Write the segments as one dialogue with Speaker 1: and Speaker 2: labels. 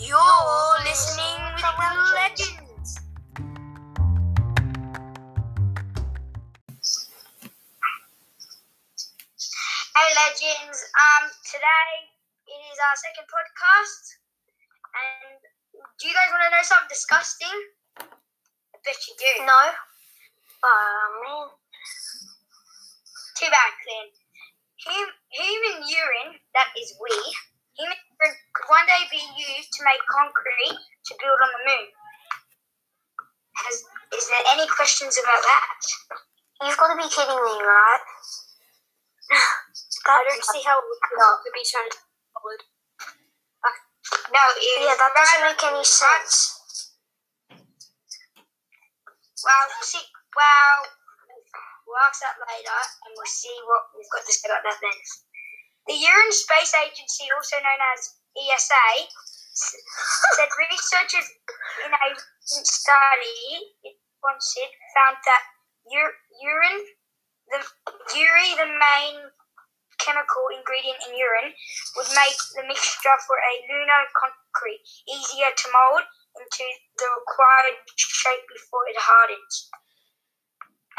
Speaker 1: You're listening with the legends. Hey legends, um, today it is our second podcast, and do you guys want to know something disgusting? I bet you do.
Speaker 2: No. Oh man.
Speaker 1: Too bad, Clint. Hum- human urine, that is we, human could one day be used to make concrete to build on the moon. Has, is there any questions about that?
Speaker 2: You've got to be kidding me, right?
Speaker 3: I don't see how it would the be turned solid.
Speaker 1: No, it
Speaker 2: Yeah, that doesn't make any sense.
Speaker 1: Well, we'll see. Well, we'll ask that later, and we'll see what we've got to say about that then. The Urine Space Agency, also known as ESA, said researchers in a study sponsored found that ur- urine, the urine, the main chemical ingredient in urine, would make the mixture for a lunar concrete easier to mold into the required shape before it hardens.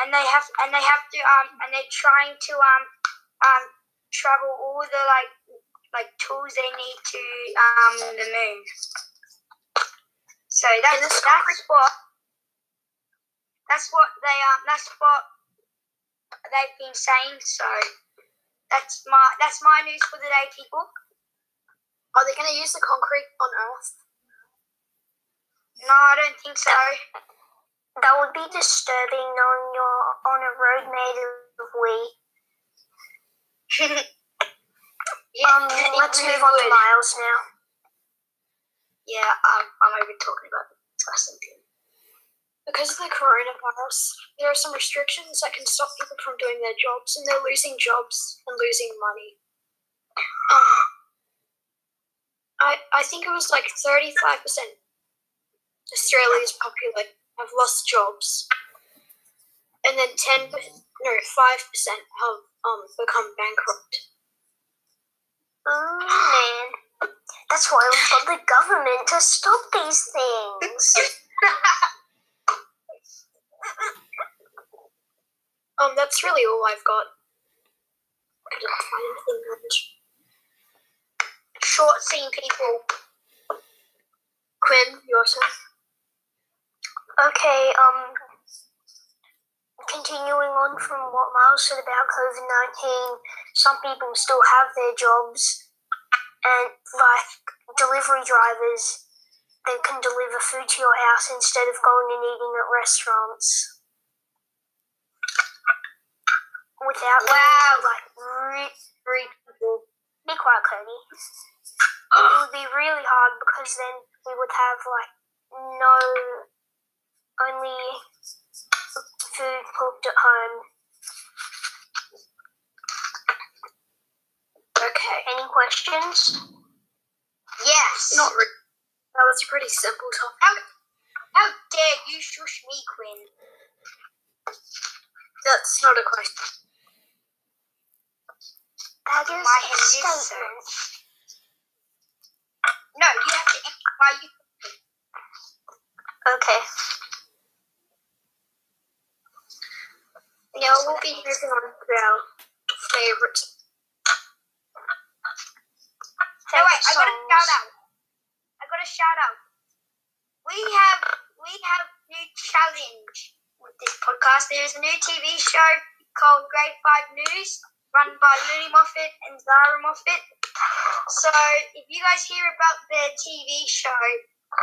Speaker 1: And they have and they have to um and they're trying to um um travel all the like like tools they need to um the moon. So that's that's what that's what they um that's what they've been saying. So that's my that's my news for the day, people.
Speaker 3: Are they going to use the concrete on Earth?
Speaker 1: No, I don't think so.
Speaker 2: That would be disturbing knowing you're on a road made of we.
Speaker 1: Yeah,
Speaker 2: Um, let's move on to. Miles now.
Speaker 1: Yeah, um, I'm over talking about the disgusting thing.
Speaker 3: Because of the coronavirus, there are some restrictions that can stop people from doing their jobs, and they're losing jobs and losing money. Um, I I think it was like thirty five percent Australia's population have lost jobs, and then ten no five percent have um become bankrupt.
Speaker 2: Oh man. That's why we've got the government to stop these things.
Speaker 3: Um, that's really all I've got. I find anything.
Speaker 1: Short scene people.
Speaker 3: Quinn, your turn.
Speaker 2: Okay, um, from what Miles said about COVID 19, some people still have their jobs, and like delivery drivers, they can deliver food to your house instead of going and eating at restaurants. Without
Speaker 1: Wow.
Speaker 2: like re-
Speaker 1: people.
Speaker 2: be quiet, Cody. It would be really hard because then we would have like no only food cooked at home.
Speaker 3: Okay.
Speaker 2: Any questions?
Speaker 1: Yes.
Speaker 3: Not really. That was a pretty simple topic.
Speaker 1: How, how dare you shush me, Quinn?
Speaker 3: That's not a question.
Speaker 2: That is
Speaker 1: My
Speaker 2: a statement.
Speaker 1: No, you have to why you.
Speaker 2: Okay.
Speaker 3: Now we'll be moving on to our favorite.
Speaker 1: No, wait, I got a shout out. I got a shout out. We have we have new challenge with this podcast. There is a new TV show called Grade Five News, run by Lily Moffat and Zara Moffat. So if you guys hear about the TV show,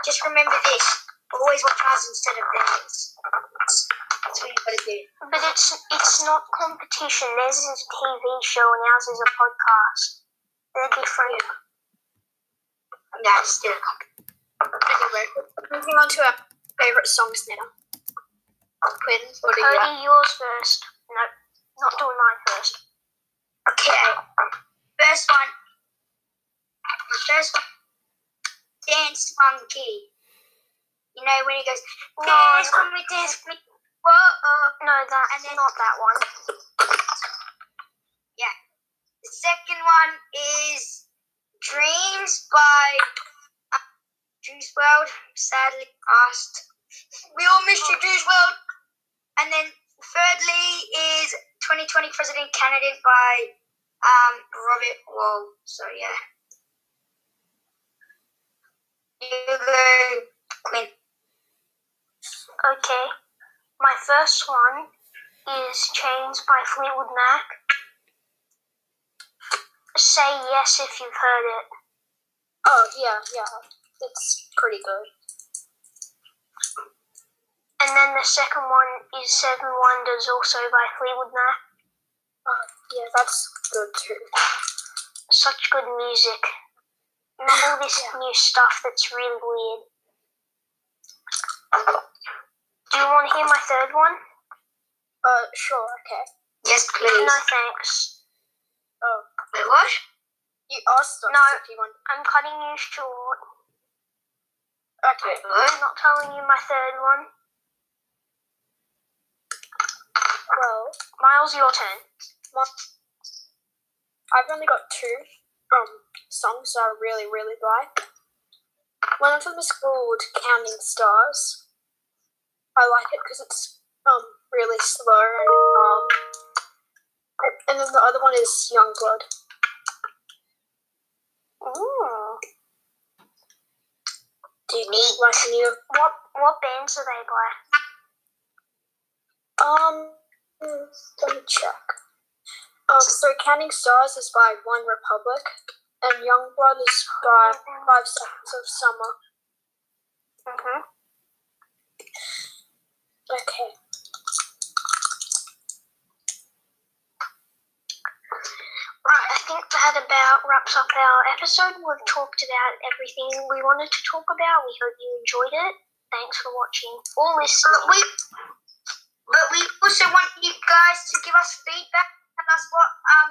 Speaker 1: just remember this: always watch ours instead of theirs.
Speaker 2: But it's it's not competition. Theirs is a TV show and ours is a podcast. They're different.
Speaker 1: That's still
Speaker 3: Anyway, moving on to our favorite songs now. Quinn, what do you?
Speaker 2: Yours first. No, not doing mine first.
Speaker 1: Okay. First one. The first one. Dance Monkey. You know when he goes,
Speaker 2: No,
Speaker 1: dance
Speaker 2: no.
Speaker 1: with me, dance with me. Whoa, uh.
Speaker 2: No, that's
Speaker 1: And then-
Speaker 2: not that one. Yeah.
Speaker 1: The second one is Dreams by Juice WRLD sadly passed. We all missed you, Juice WRLD. And then thirdly is 2020 president candidate by um, Robert Wall. So yeah. You go, Quinn.
Speaker 2: Okay. My first one is Chains by Fleetwood Mac. Say yes if you've heard it.
Speaker 3: Oh yeah, yeah. It's pretty good.
Speaker 2: And then the second one is Seven Wonders, also by Fleetwood Mac.
Speaker 3: Uh, yeah, that's good too.
Speaker 2: Such good music. Not all this
Speaker 3: Yeah.
Speaker 2: new stuff that's really weird. Do you want to hear my third one?
Speaker 3: Uh, sure, okay.
Speaker 1: Yes, please.
Speaker 2: No thanks.
Speaker 3: Oh,
Speaker 1: Wait, what?
Speaker 3: you asked us
Speaker 2: No.
Speaker 3: if you want.
Speaker 2: I'm cutting you short.
Speaker 3: Okay.
Speaker 2: I'm not telling you my third one.
Speaker 3: Well,
Speaker 2: Miles, your turn.
Speaker 3: I've only got two um songs that I really, really like. One of them is called Counting Stars. I like it because it's um really slow and um, and then the other one is Youngblood.
Speaker 2: Ooh.
Speaker 3: Do you need like any of
Speaker 2: What what bands are they by?
Speaker 3: um? Let me check. Um, so Counting Stars is by OneRepublic, and Youngblood is by Five Seconds of Summer.
Speaker 2: Mm-hmm.
Speaker 3: Okay.
Speaker 2: Right, I think that about wraps up our episode. We've talked about everything we wanted to talk about. We hope you enjoyed it. Thanks for watching or
Speaker 1: But we, but we also want you guys to give us feedback. Tell us what um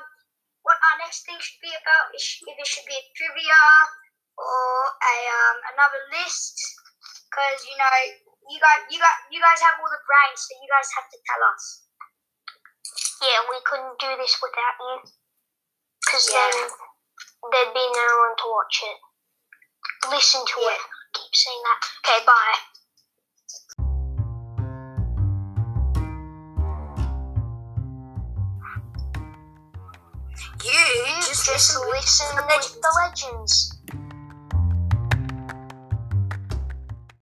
Speaker 1: what our next thing should be about. If it should be a trivia or a um another list. Because you know you guys you got you guys have all the brains, so you guys have to tell us.
Speaker 2: Yeah, we couldn't do this without you. Because
Speaker 1: Yeah.
Speaker 2: then there'd be no one to watch it. Listen to
Speaker 1: Yeah.
Speaker 2: it. Keep saying that. Okay, bye.
Speaker 1: You
Speaker 2: Just listen with the legends.